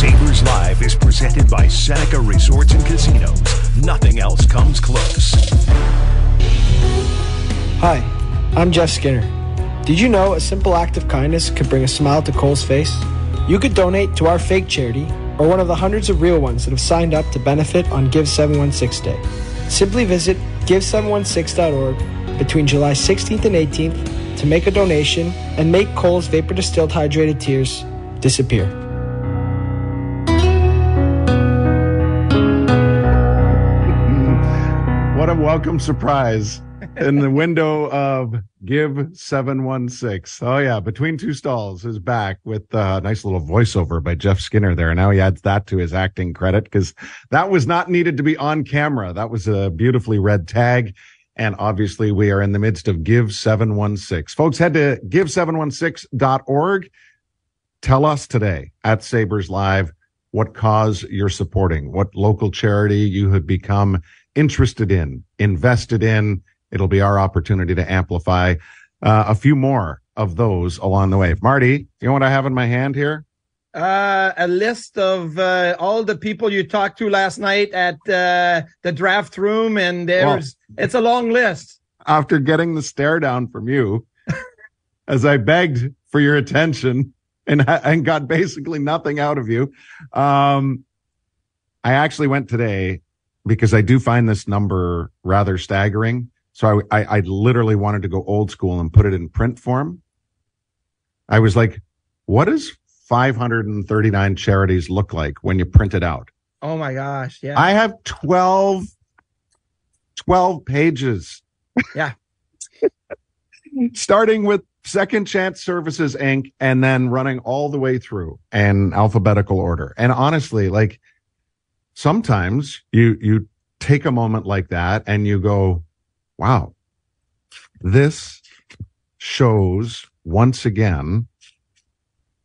Sabres Live is presented by Seneca Resorts and Casinos. Nothing else comes close. Hi, I'm Jeff Skinner. Did you know a simple act of kindness could bring a smile to Cole's face? You could donate to our fake charity or one of the hundreds of real ones that have signed up to benefit on Give 716 Day. Simply visit give716.org between July 16th and 18th to make a donation and make Cole's vapor distilled hydrated tears disappear. Welcome surprise in the window of Give 716. Oh, yeah. Between Two Stalls is back with uh, a nice little voiceover by Jeff Skinner there. Now he adds that to his acting credit because that was not needed to be on camera. That was a beautifully read tag. And obviously, we are in the midst of Give 716. Folks, head to give716.org. Tell us today at Sabres Live what cause you're supporting, what local charity you have become interested in, invested in. It'll be our opportunity to amplify uh, a few more of those along the way. Marty, you know what I have in my hand here? Uh, a list of uh, all the people you talked to last night at uh, the draft room, and there's well, it's a long list. After getting the stare down from you, as I begged for your attention and and got basically nothing out of you, um, I actually went today because I do find this number rather staggering. So I, I, I literally wanted to go old school and put it in print form. I was like, what does 539 charities look like when you print it out? Oh my gosh. Yeah. I have 12, 12 pages. Yeah. Starting with Second Chance Services Inc. and then running all the way through in alphabetical order. And honestly, like sometimes you, you take a moment like that and you go, wow, this shows once again,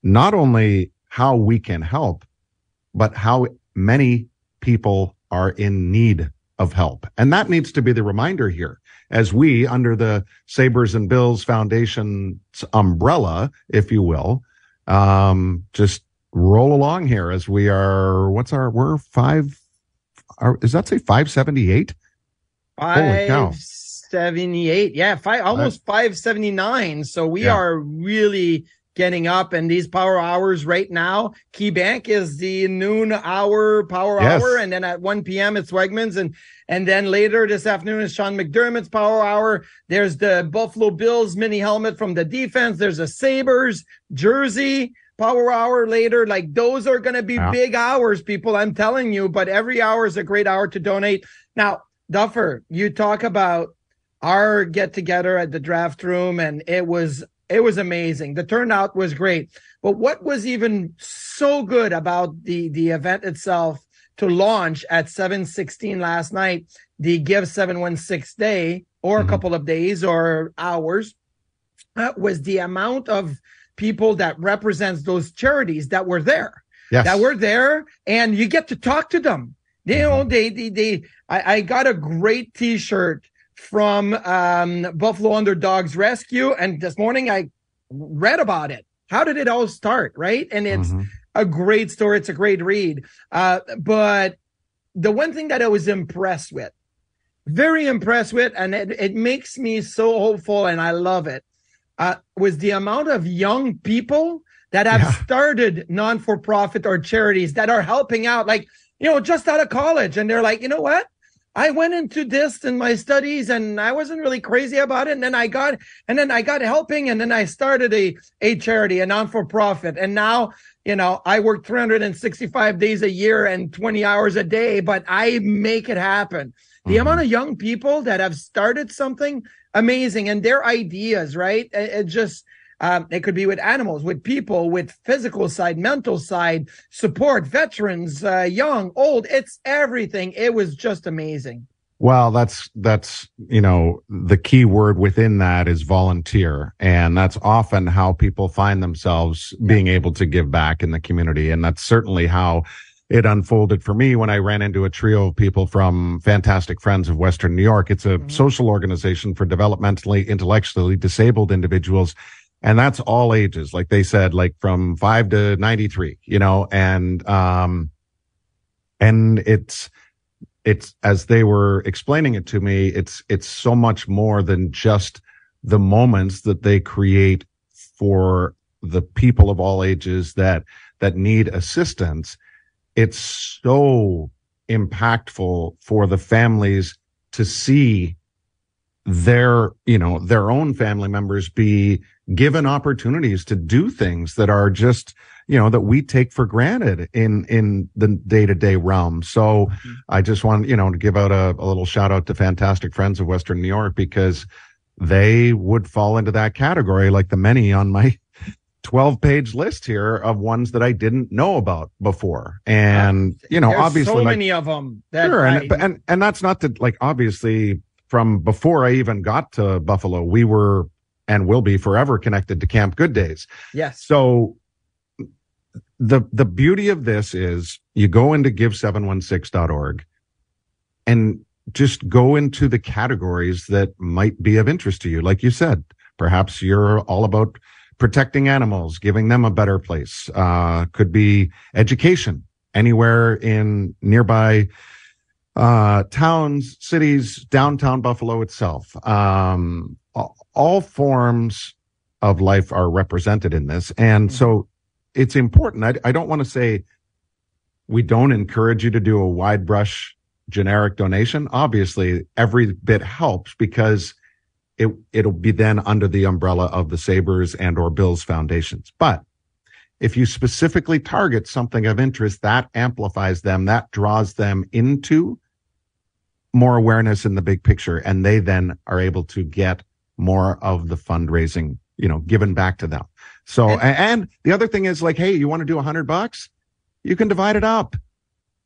not only how we can help, but how many people are in need of help. And that needs to be the reminder here as we, under the Sabres and Bills Foundation's umbrella, if you will, um, just roll along here as we are, what's our, we're five, are, does that say 578? Holy cow. 78 yeah five almost 579 so we yeah. are really getting up and these power hours right now Key Bank is the noon hour power yes. hour and then at 1 p.m it's Wegmans and and then later this afternoon is Sean McDermott's power hour there's the Buffalo Bills mini helmet from the defense there's a Sabres jersey power hour later like those are going to be yeah. big hours people I'm telling you but every hour is a great hour to donate now Duffer you talk about our get together at the draft room and it was it was amazing. The turnout was great. But what was even so good about the the event itself to launch at 716 last night, the give 716 day or mm-hmm. a couple of days or hours uh, was the amount of people that represents those charities that were there. Yes. That were there and you get to talk to them. You know, mm-hmm. they, they, they, I, I got a great t-shirt from um, Buffalo Underdogs Rescue. And this morning I read about it. How did it all start? Right. And it's mm-hmm. a great story. It's a great read. Uh, but the one thing that I was impressed with, very impressed with, and it, it makes me so hopeful and I love it, uh, was the amount of young people that have yeah. started non-for-profit or charities that are helping out, like, you know, just out of college. And they're like, you know what? I went into this in my studies and I wasn't really crazy about it. And then I got, and then I got helping and then I started a, a charity, a non-for-profit. And now, you know, I work 365 days a year and 20 hours a day, but I make it happen. The mm-hmm. amount of young people that have started something amazing and their ideas, right? It, it just, um, it could be with animals, with people, with physical side, mental side, support, veterans, uh, young, old. It's everything. It was just amazing. Well, that's, that's, you know, the key word within that is volunteer. And that's often how people find themselves being able to give back in the community. And that's certainly how it unfolded for me when I ran into a trio of people from Fantastic Friends of Western New York. It's a mm-hmm. social organization for developmentally, intellectually disabled individuals and that's all ages like they said like from 5 to 93 you know and um and it's it's as they were explaining it to me it's it's so much more than just the moments that they create for the people of all ages that that need assistance it's so impactful for the families to see their you know their own family members be given opportunities to do things that are just you know that we take for granted in in the day-to-day realm so mm-hmm. i just want you know to give out a, a little shout out to fantastic friends of western new york because they would fall into that category like the many on my 12 page list here of ones that I didn't know about before. And, uh, you know, There's obviously so like, many of them. That sure. I, and, and, and that's not to like, obviously from before I even got to Buffalo, we were and will be forever connected to Camp Good Days. Yes. So the the beauty of this is you go into give716.org and just go into the categories that might be of interest to you. Like you said, perhaps you're all about protecting animals, giving them a better place. Uh, could be education anywhere in nearby uh, towns, cities, downtown Buffalo itself. Um, all forms of life are represented in this. And mm-hmm. so it's important. I, I don't want to say we don't encourage you to do a wide brush generic donation. Obviously, every bit helps because it, it'll be then under the umbrella of the Sabres and or Bills foundations. But if you specifically target something of interest, that amplifies them, that draws them into more awareness in the big picture. And they then are able to get more of the fundraising, you know, given back to them. So, and, and the other thing is like, hey, you want to do a hundred bucks? You can divide it up.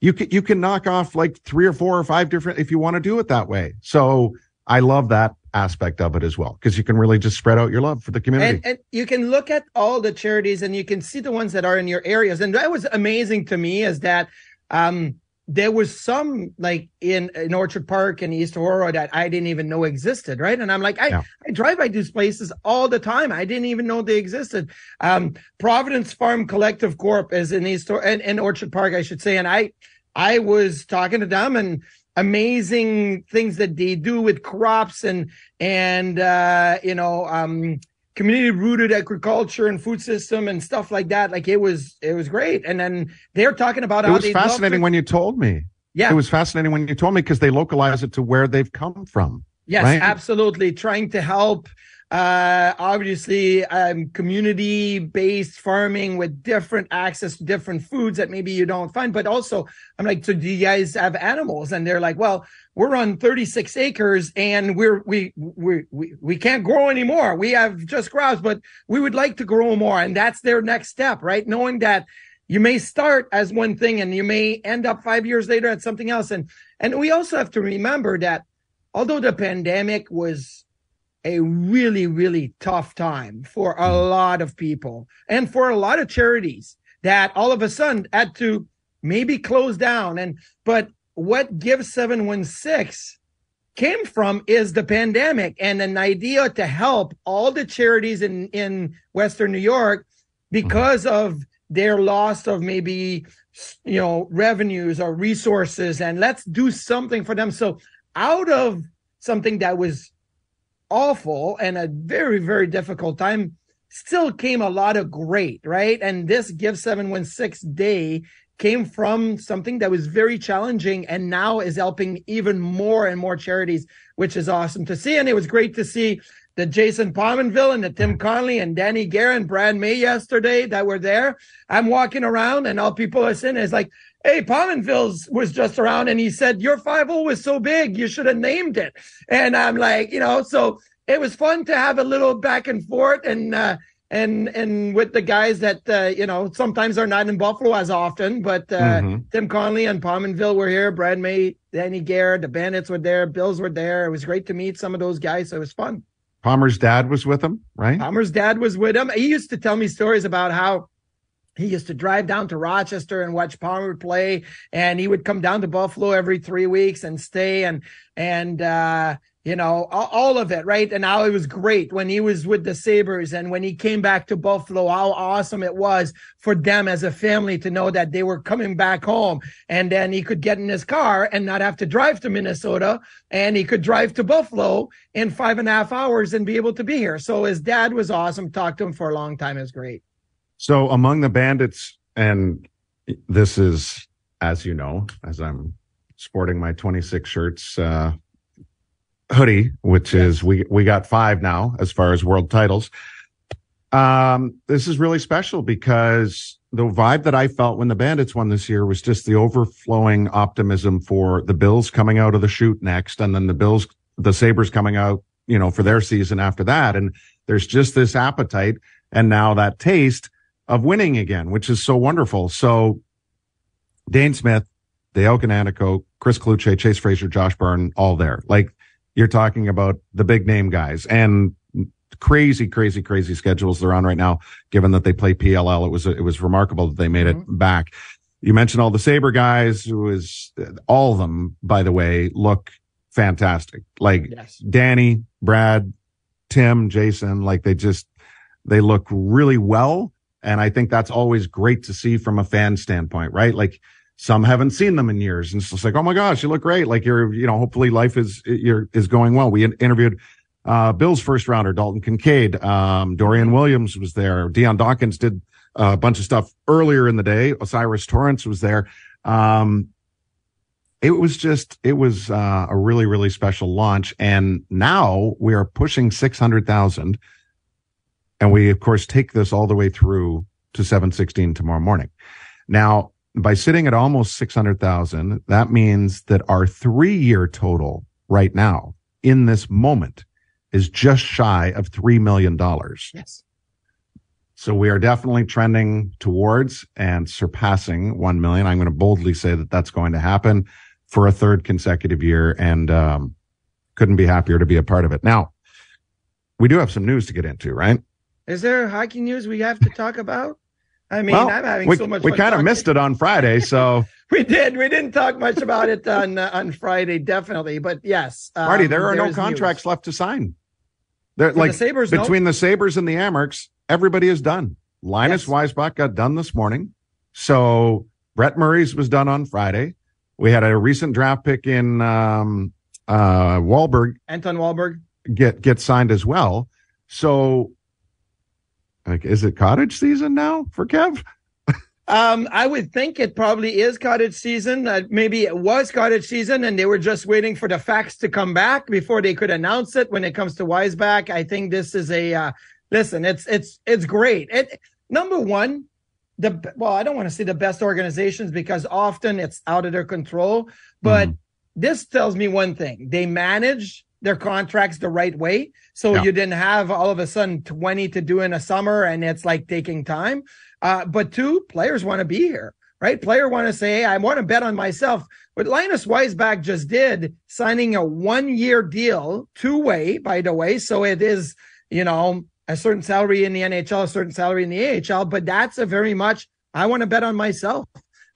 You can, you can knock off like three or four or five different if you want to do it that way. So I love that aspect of it as well because you can really just spread out your love for the community. And, and, you can look at all the charities and you can see the ones that are in your areas. And that was amazing to me is that um, there was some like in in Orchard Park and East Aurora that I didn't even know existed, right? And I'm like, I, yeah. I drive by these places all the time. I didn't even know they existed. Um, Providence Farm Collective Corp is in East or in, in Orchard Park, I should say. And I I was talking to them and amazing things that they do with crops and and uh, you know um, community rooted agriculture and food system and stuff like that. Like it was, it was great. And then they're talking about it was fascinating when you told me. Yeah. It was fascinating when you told me because they localize it to where they've come from. Yes, right? absolutely. Trying to help uh obviously um community based farming with different access to different foods that maybe you don't find but also i'm like so do you guys have animals? And they're like well we're on 36 acres and we're we we we, we can't grow anymore. We have just grass but we would like to grow more. And that's their next step right? Knowing that you may start as one thing and you may end up five years later at something else. And and we also have to remember that although the pandemic was a really, really tough time for a mm. lot of people and for a lot of charities that all of a sudden had to maybe close down. And, but what Give 716 came from is the pandemic and an idea to help all the charities in, in Western New York because mm-hmm. of their loss of maybe, you know, revenues or resources. And let's do something for them. So out of something that was awful and a very, very difficult time. still came a lot of great, right? And this Give 716 day came from something that was very challenging and now is helping even more and more charities, which is awesome to see. And it was great to see the Jason Pominville and the Tim Connolly and Danny and Brad May yesterday that were there. I'm walking around and all people are saying is like, Hey, Pominville's was just around and he said, your 5 was so big. You should have named it. And I'm like, you know, so it was fun to have a little back and forth and, uh, and and with the guys that uh, you know sometimes are not in Buffalo as often, but uh, mm-hmm. Tim Connolly and Pominville were here. Brad May, Danny Gare, the Bandits were there, Bills were there. It was great to meet some of those guys. So it was fun. Palmer's dad was with him, right? Palmer's dad was with him. He used to tell me stories about how he used to drive down to Rochester and watch Palmer play, and he would come down to Buffalo every three weeks and stay and and uh, you know, all, of it, right? And how it was great when he was with the Sabres and when he came back to Buffalo, how awesome it was for them as a family to know that they were coming back home. And then he could get in his car and not have to drive to Minnesota and he could drive to Buffalo in five and a half hours and be able to be here. So his dad was awesome. Talked to him for a long time. It was great. So among the bandits, and this is, as you know, as I'm sporting my 26 shirts, uh, hoodie, which yes. is we we got five now as far as world titles. Um, this is really special because the vibe that I felt when the Bandits won this year was just the overflowing optimism for the Bills coming out of the shoot next, and then the Bills, the Sabres coming out, you know, for their season after that. And there's just this appetite and now that taste of winning again, which is so wonderful. So Dhane Smith, Dale Cannonico, Chris Cloutier, Chase Fraser, Josh Byrne, all there. Like you're talking about the big name guys and crazy, crazy, crazy schedules they're on right now, given that they play PLL. It was, it was remarkable that they made it mm-hmm. back. You mentioned all the Sabre guys who is all of them, by the way, look fantastic. Like yes. Danny, Brad, Tim, Jason, like they just, they look really well. And I think that's always great to see from a fan standpoint, right? Like, some haven't seen them in years. And it's just like, oh my gosh, you look great. Like you're, you know, hopefully life is, you're, is going well. We interviewed, uh, Bill's first rounder, Dalton Kincaid. Um, Dorian Williams was there. Dion Dawkins did a bunch of stuff earlier in the day. O'Cyrus Torrence was there. Um, it was just, it was, uh, a really, really special launch. And now we are pushing 600,000. And we, of course, take this all the way through to 716 tomorrow morning. Now, by sitting at almost 600,000, that means that our three year total right now in this moment is just shy of $3 million. Yes. So we are definitely trending towards and surpassing 1 million. I'm going to boldly say that that's going to happen for a third consecutive year and, um, couldn't be happier to be a part of it. Now, we do have some news to get into, right? Is there hockey news we have to talk about? I mean, well, I'm having we, so much. We kind of missed it on Friday, so we did. We didn't talk much about it on uh, on Friday, definitely. But yes, um, Marty, there are no contracts news. left to sign. There, like the Sabres, between the Sabres and the Amerks, everybody is done. Linus yes. Weissbach got done this morning, so Brett Murray's was done on Friday. We had a recent draft pick in um, uh, Wallberg, Anton Wallberg, get get signed as well. So like, is it cottage season now for Kev? Um, I would think it probably is cottage season. Uh, maybe it was cottage season and they were just waiting for the facts to come back before they could announce it when it comes to Weissbach. I think this is a, uh, listen, it's, it's, it's great. It, number one, the, well, I don't want to say the best organizations because often it's out of their control, but mm. this tells me one thing. They manage their contracts the right way. So yeah. you didn't have all of a sudden 20 to do in a summer and it's like taking time. Uh, but two, players want to be here, right? Player want to say, hey, I want to bet on myself. What Linus Weissbach just did, signing a one year deal, two way, by the way. So it is, you know, a certain salary in the NHL, a certain salary in the AHL, but that's a very much, I want to bet on myself.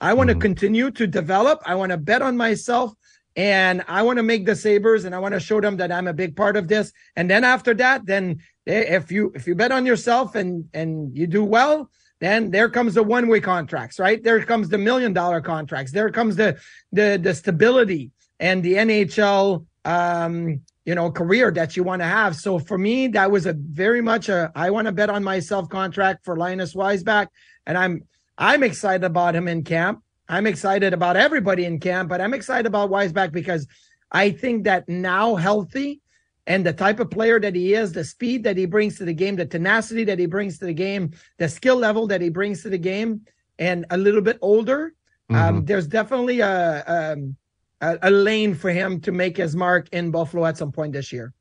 I want mm-hmm. to continue to develop. I want to bet on myself. And I want to make the Sabres and I want to show them that I'm a big part of this. And then after that, then if you, if you bet on yourself and, and you do well, then there comes the one way contracts, right? There comes the million dollar contracts. There comes the, the, the stability and the NHL, um, you know, career that you want to have. So for me, that was a very much a I want to bet on myself contract for Linus Weissbach. And I'm I'm excited about him in camp. I'm excited about everybody in camp, but I'm excited about Weissbach because I think that now healthy and the type of player that he is, the speed that he brings to the game, the tenacity that he brings to the game, the skill level that he brings to the game, and a little bit older, um, mm-hmm. um, there's definitely a, um, a, a lane for him to make his mark in Buffalo at some point this year.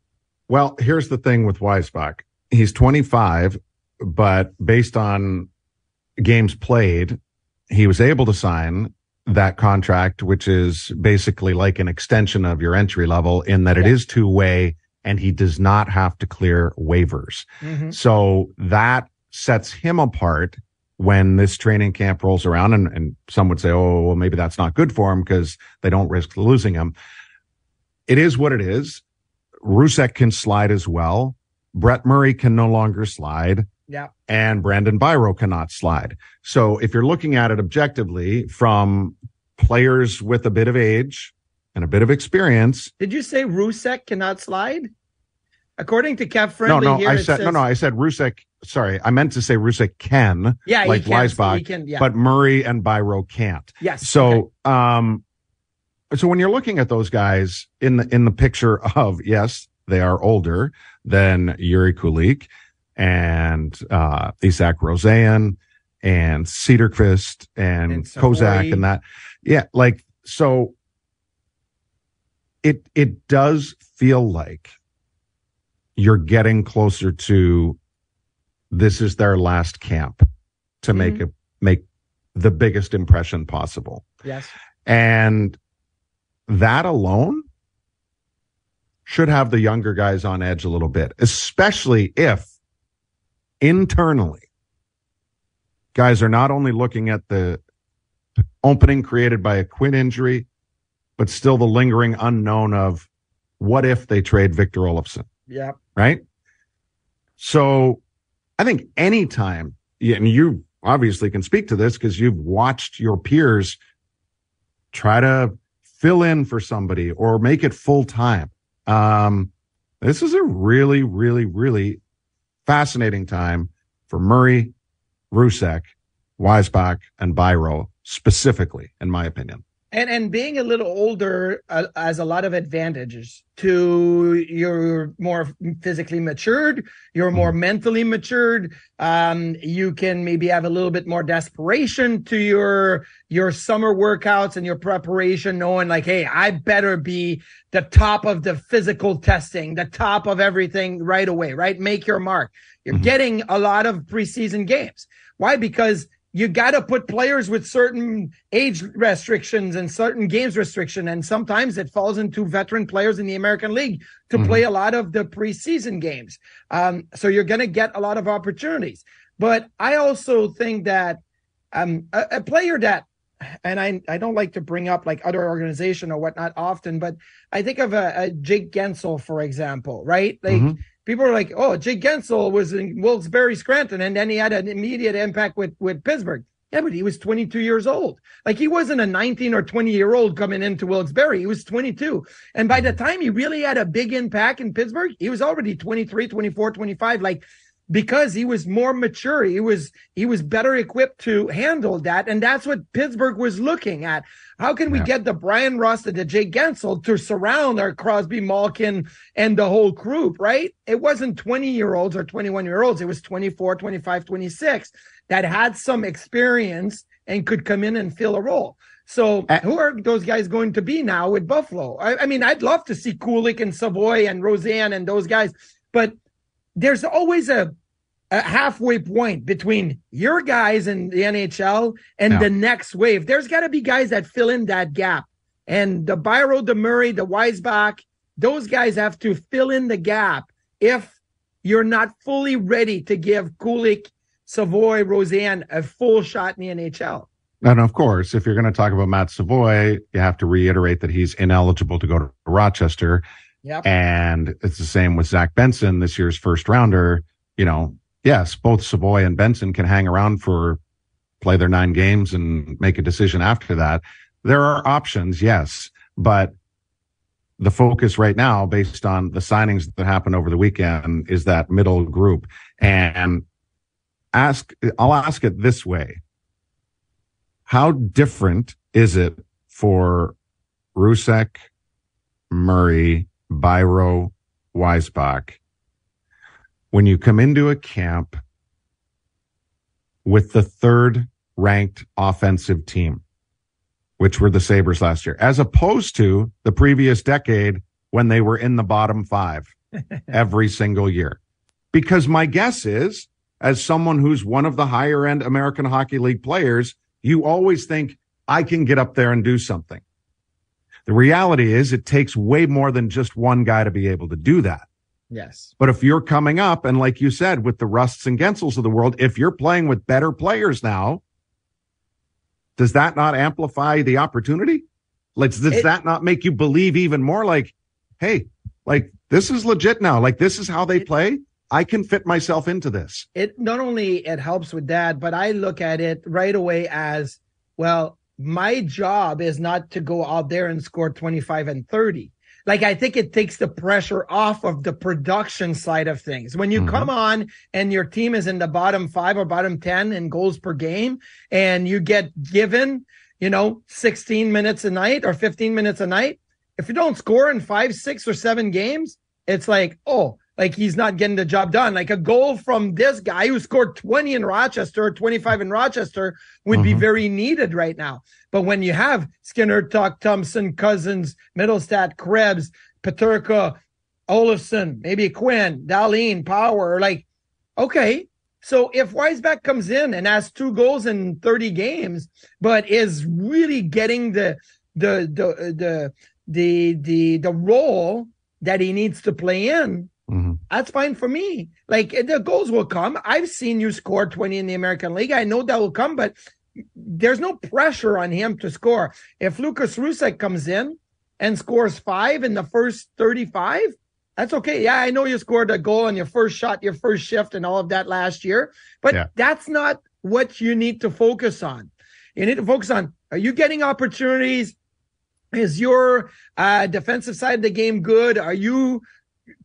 Well, here's the thing with Weissbach. He's 25, but based on games played, he was able to sign that contract, which is basically like an extension of your entry level in that yeah. it is two way and he does not have to clear waivers. Mm-hmm. So that sets him apart when this training camp rolls around and, and some would say, Oh, well, maybe that's not good for him because they don't risk losing him. It is what it is. Rousek can slide as well. Brett Murray can no longer slide. Yeah. And Brandon Biro cannot slide. So if you're looking at it objectively from players with a bit of age and a bit of experience. Did you say Rousek cannot slide? According to Cap Friendly, no, no, I said says, no, no. I said Rousek. Sorry, I meant to say Rousek can. Yeah, like can, yeah. but Murray and Biro can't. Yes. So, okay. um, so when you're looking at those guys in the in the picture of yes, they are older than Yuri Kulich and uh, Isak Rosén and Cederqvist and, and Kozak and that. Yeah, like so it it does feel like you're getting closer to this is their last camp to mm-hmm. make a make the biggest impression possible. Yes. And that alone should have the younger guys on edge a little bit, especially if internally, guys are not only looking at the opening created by a Quinn injury, but still the lingering unknown of what if they trade Victor Olofsson? Yeah. Right. So I think anytime, and you obviously can speak to this because you've watched your peers try to fill in for somebody or make it full time. Um, this is a really, really, really fascinating time for Murray, Rousek, Weissbach, and Biro specifically, in my opinion. And and being a little older uh, has a lot of advantages. To you're more physically matured, you're more mm-hmm. mentally matured. Um, you can maybe have a little bit more desperation to your your summer workouts and your preparation, knowing like, hey, I better be the top of the physical testing, the top of everything right away. Right, make your mark. You're mm-hmm. getting a lot of preseason games. Why? Because you got to put players with certain age restrictions and certain games restriction. And sometimes it falls into veteran players in the American League to mm-hmm. play a lot of the preseason games. Um, so you're going to get a lot of opportunities. But I also think that um, a, a player that and I I don't like to bring up like other organization or whatnot often, but I think of a, a Jake Guentzel, for example, right? Like mm-hmm people are like, oh, Jake Guentzel was in Wilkes-Barre Scranton, and then he had an immediate impact with with Pittsburgh. Yeah, but he was 22 years old. Like he wasn't a 19 or 20 year old coming into Wilkes-Barre. He was 22. And by the time he really had a big impact in Pittsburgh, he was already 23, 24, 25. Like because he was more mature. He was he was better equipped to handle that, and that's what Pittsburgh was looking at. How can we yeah. get the Bryan Rust and the Jake Guentzel to surround our Crosby, Malkin, and the whole group? Right? It wasn't 20 year olds or 21 year olds. It was 24, 25, 26 that had some experience and could come in and fill a role. So who are those guys going to be now with Buffalo? I, I mean, I'd love to see Kulich and Savoy and Rosén and those guys, but there's always a a halfway point between your guys in the NHL and the next wave. There's got to be guys that fill in that gap. And the Biro, the Murray, the Weissbach, those guys have to fill in the gap if you're not fully ready to give Kulich, Savoy, Rosén a full shot in the NHL. And of course, if you're going to talk about Matt Savoy, you have to reiterate that he's ineligible to go to Rochester. Yep. And it's the same with Zach Benson, this year's first rounder. You know, yes, both Savoy and Benson can hang around for play their nine games and make a decision after that. There are options, yes, but the focus right now, based on the signings that happened over the weekend, is that middle group. And ask, I'll ask it this way. How different is it for Rousek, Murray, Biro, Weissbach. when you come into a camp with the third ranked offensive team, which were the Sabres last year, as opposed to the previous decade when they were in the bottom five every single year. Because my guess is, as someone who's one of the higher end American Hockey League players, you always think, I can get up there and do something. The reality is it takes way more than just one guy to be able to do that. Yes. But if you're coming up and like you said, with the Rusts and Guentzels of the world, if you're playing with better players now, does that not amplify the opportunity? Like, does it, that not make you believe even more like, hey, like this is legit now. Like this is how they it, play. I can fit myself into this. It not only it helps with that, but I look at it right away as well. My job is not to go out there and score 25 and 30 like I think it takes the pressure off of the production side of things. When you mm-hmm. come on and your team is in the bottom five or bottom 10 in goals per game and you get given, you know, 16 minutes a night or 15 minutes a night, if you don't score in five, six or seven games, it's like, oh, like he's not getting the job done. Like a goal from this guy who scored 20 in Rochester, 25 in Rochester would mm-hmm. be very needed right now. But when you have Skinner, Tuch, Thompson, Cousins, Mittelstadt, Krebs, Peterka, Olofsson, maybe Quinn, Dahlin, Power, like, okay. So if Weissbach comes in and has two goals in 30 games, but is really getting the, the, the, the, the, the, the role that he needs to play in. That's fine for me. Like the goals will come. I've seen you score 20 in the American League. I know that will come, but there's no pressure on him to score. If Lukas Rousek comes in and scores five in the first 35, that's okay. Yeah, I know you scored a goal on your first shot, your first shift, and all of that last year, but yeah. that's not what you need to focus on. You need to focus on are you getting opportunities? Is your uh, defensive side of the game good? Are you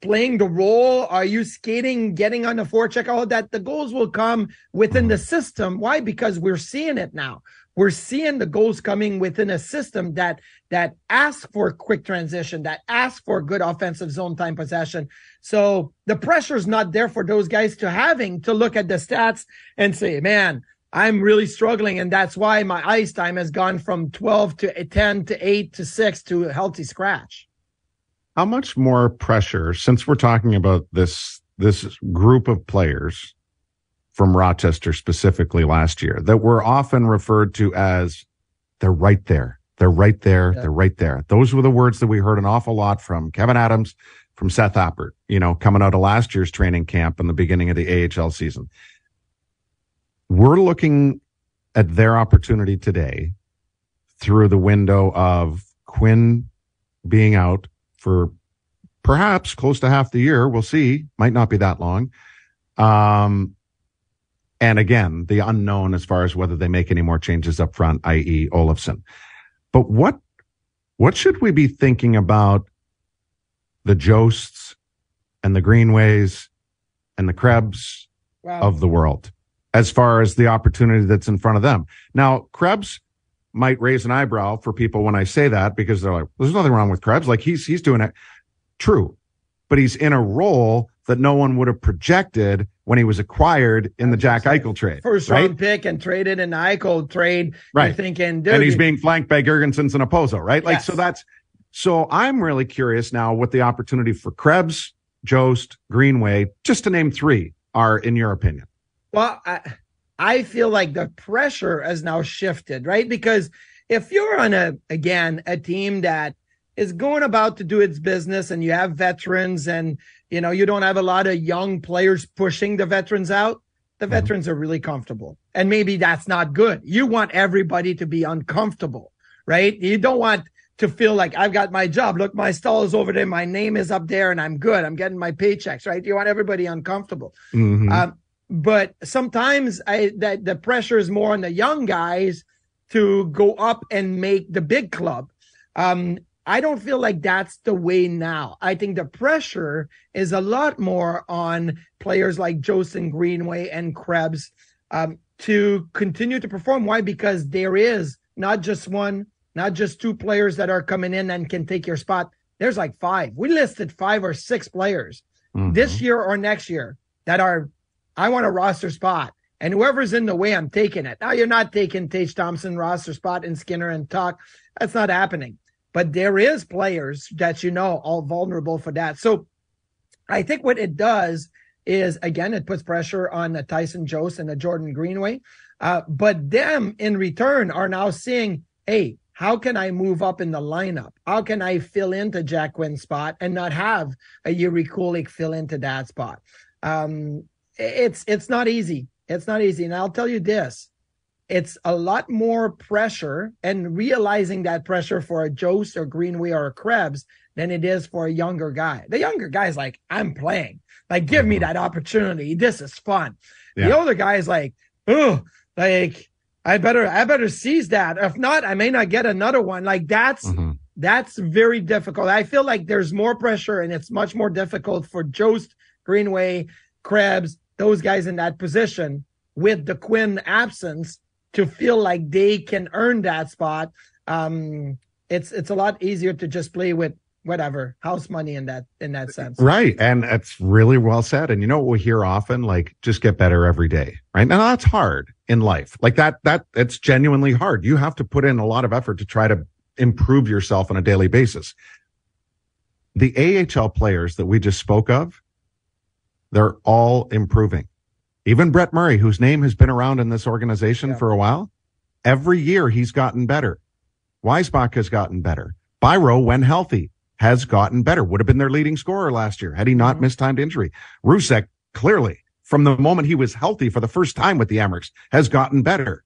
playing the role? Are you skating, getting on the forecheck? All that. The goals will come within the system. Why? Because we're seeing it now. We're seeing the goals coming within a system that that asks for quick transition, that asks for good offensive zone time possession. So the pressure is not there for those guys to having to look at the stats and say, man, I'm really struggling. And that's why my ice time has gone from 12 to 10 to 8 to 6 to a healthy scratch. How much more pressure, since we're talking about this, this group of players from Rochester specifically last year that were often referred to as they're right there. They're right there. Yeah. They're right there. Those were the words that we heard an awful lot from Kevyn Adams, from Seth Appert, you know, coming out of last year's training camp and the beginning of the AHL season. We're looking at their opportunity today through the window of Quinn being out for perhaps close to half the year. We'll see. Might not be that long. Um, and again, the unknown as far as whether they make any more changes up front, i.e. Olofsson. But what, what should we be thinking about the Josts and the Greenways and the Krebs wow. of the world as far as the opportunity that's in front of them? Now, Krebs might raise an eyebrow for people when I say that because they're like, there's nothing wrong with Krebs. Like he's, he's doing it. True. But he's in a role that no one would have projected when he was acquired in the Jack Eichel trade. First right? round pick and traded in the Eichel trade. Right. Thinking, dude. And he's being flanked by Girgensons and Okposo, right? Like, yes. so that's, so I'm really curious now what the opportunity for Krebs, Jost, Greenway, just to name three, are in your opinion. Well, I, I feel like the pressure has now shifted, right? Because if you're on a, again, a team that is going about to do its business and you have veterans and, you know, you don't have a lot of young players pushing the veterans out, the mm-hmm. veterans are really comfortable. And maybe that's not good. You want everybody to be uncomfortable, right? You don't want to feel like I've got my job. Look, my stall is over there. My name is up there and I'm good. I'm getting my paychecks, right? You want everybody uncomfortable. Mm-hmm. Um, but sometimes I, that the pressure is more on the young guys to go up and make the big club. Um, I don't feel like that's the way now. I think the pressure is a lot more on players like Jostin Greenway and Krebs um, to continue to perform. Why? Because there is not just one, not just two players that are coming in and can take your spot. There's like five. We listed five or six players mm-hmm. this year or next year that are, I want a roster spot. And whoever's in the way, I'm taking it. Now you're not taking Tage Thompson roster spot and Skinner and Tuch. That's not happening. But there is players that you know all vulnerable for that. So I think what it does is again, it puts pressure on the Tyson Jost and the Jordan Greenway. Uh, but them in return are now seeing, hey, how can I move up in the lineup? How can I fill into Jack Quinn's spot and not have a Yuri Kulich fill into that spot? Um, it's it's not easy. It's not easy. And I'll tell you this it's a lot more pressure and realizing that pressure for a Jost or Greenway or a Krebs than it is for a younger guy. The younger guy is like, I'm playing. Like, give me mm-hmm. that opportunity. This is fun. Yeah. The older guy is like, oh, like I better, I better seize that. If not, I may not get another one. Like that's, mm-hmm. that's very difficult. I feel like there's more pressure and it's much more difficult for Jost, Greenway, Krebs, those guys in that position with the Quinn absence to feel like they can earn that spot. Um, it's it's a lot easier to just play with whatever house money in that in that sense. Right and that's really well said and you know what we hear often like just get better every day right? Now that's hard in life like that that it's genuinely hard. You have to put in a lot of effort to try to improve yourself on a daily basis. The ahl players that we just spoke of they're all improving even brett murray whose name has been around in this organization yeah. for a while every year he's gotten better Weissbach has gotten better Biro, when healthy, has gotten better. Would have been their leading scorer last year had he not mm-hmm. mistimed injury. Rousek, clearly from the moment he was healthy for the first time with the Amerks has gotten better.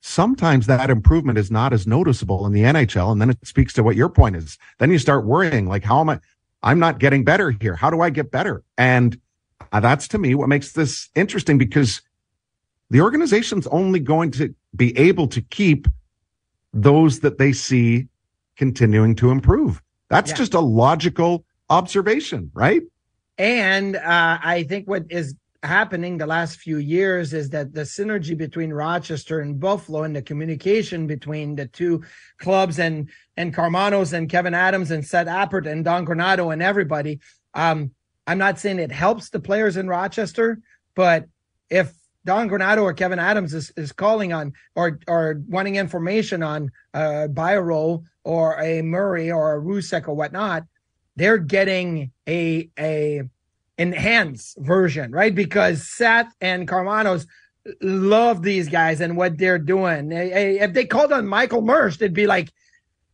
Sometimes that improvement is not as noticeable in the NHL. And then it speaks to what your point is. Then you start worrying, like, how am I? I'm not getting better here. How do I get better? And uh, that's to me what makes this interesting because the organization's only going to be able to keep those that they see continuing to improve. That's yeah. just a logical observation, right? And uh, I think what is happening the last few years is that the synergy between Rochester and Buffalo and the communication between the two clubs and and Karmanos and Kevyn Adams and Seth Appert and Don Granato and everybody. Um, I'm not saying it helps the players in Rochester, but if Don Granato or Kevyn Adams is, is calling on or or wanting information on uh Biro or a Murray or a Rousek or whatnot, they're getting a a enhanced version, right? Because Seth and Karmanos love these guys and what they're doing. If they called on Michael Mersch, they'd be like,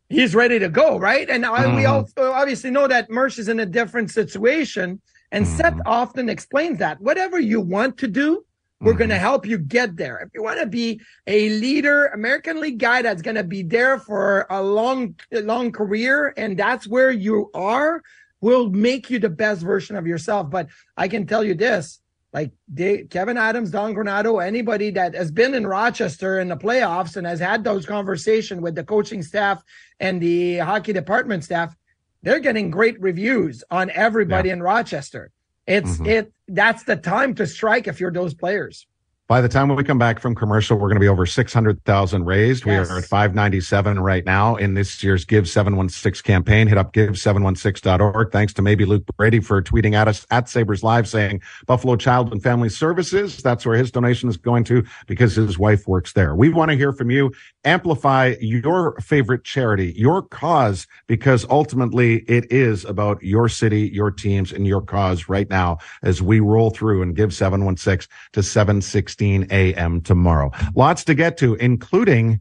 he's ready to go, right? And mm-hmm. we all obviously know that Mersch is in a different situation. And mm-hmm. Seth often explains that whatever you want to do, we're mm-hmm. going to help you get there. If you want to be a leader, American League guy that's going to be there for a long, long career, and that's where you are, will make you the best version of yourself. But I can tell you this, like they, Kevyn Adams, Don Granato, anybody that has been in Rochester in the playoffs and has had those conversations with the coaching staff and the hockey department staff, they're getting great reviews on everybody yeah. in Rochester. It's mm-hmm. it that's the time to strike if you're those players. By the time we come back from commercial, we're going to be over 600,000 raised. Yes. We are at 597 right now in this year's Give 716 campaign. Hit up give716.org. Thanks to maybe Luke Brady for tweeting at us at Sabres Live saying Buffalo Child and Family Services. That's where his donation is going to because his wife works there. We want to hear from you. Amplify your favorite charity, your cause, because ultimately it is about your city, your teams, and your cause right now as we roll through and give 716 to 716 16 a.m. tomorrow. Lots to get to, including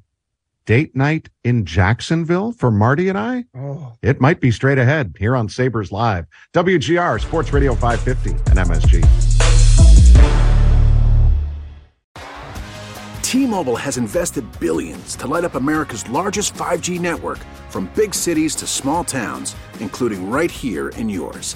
date night in Jacksonville for Marty and I. Oh. It might be straight ahead here on Sabres Live. WGR Sports Radio 550 and MSG. T-Mobile has invested billions to light up America's largest 5G network from big cities to small towns, including right here in yours.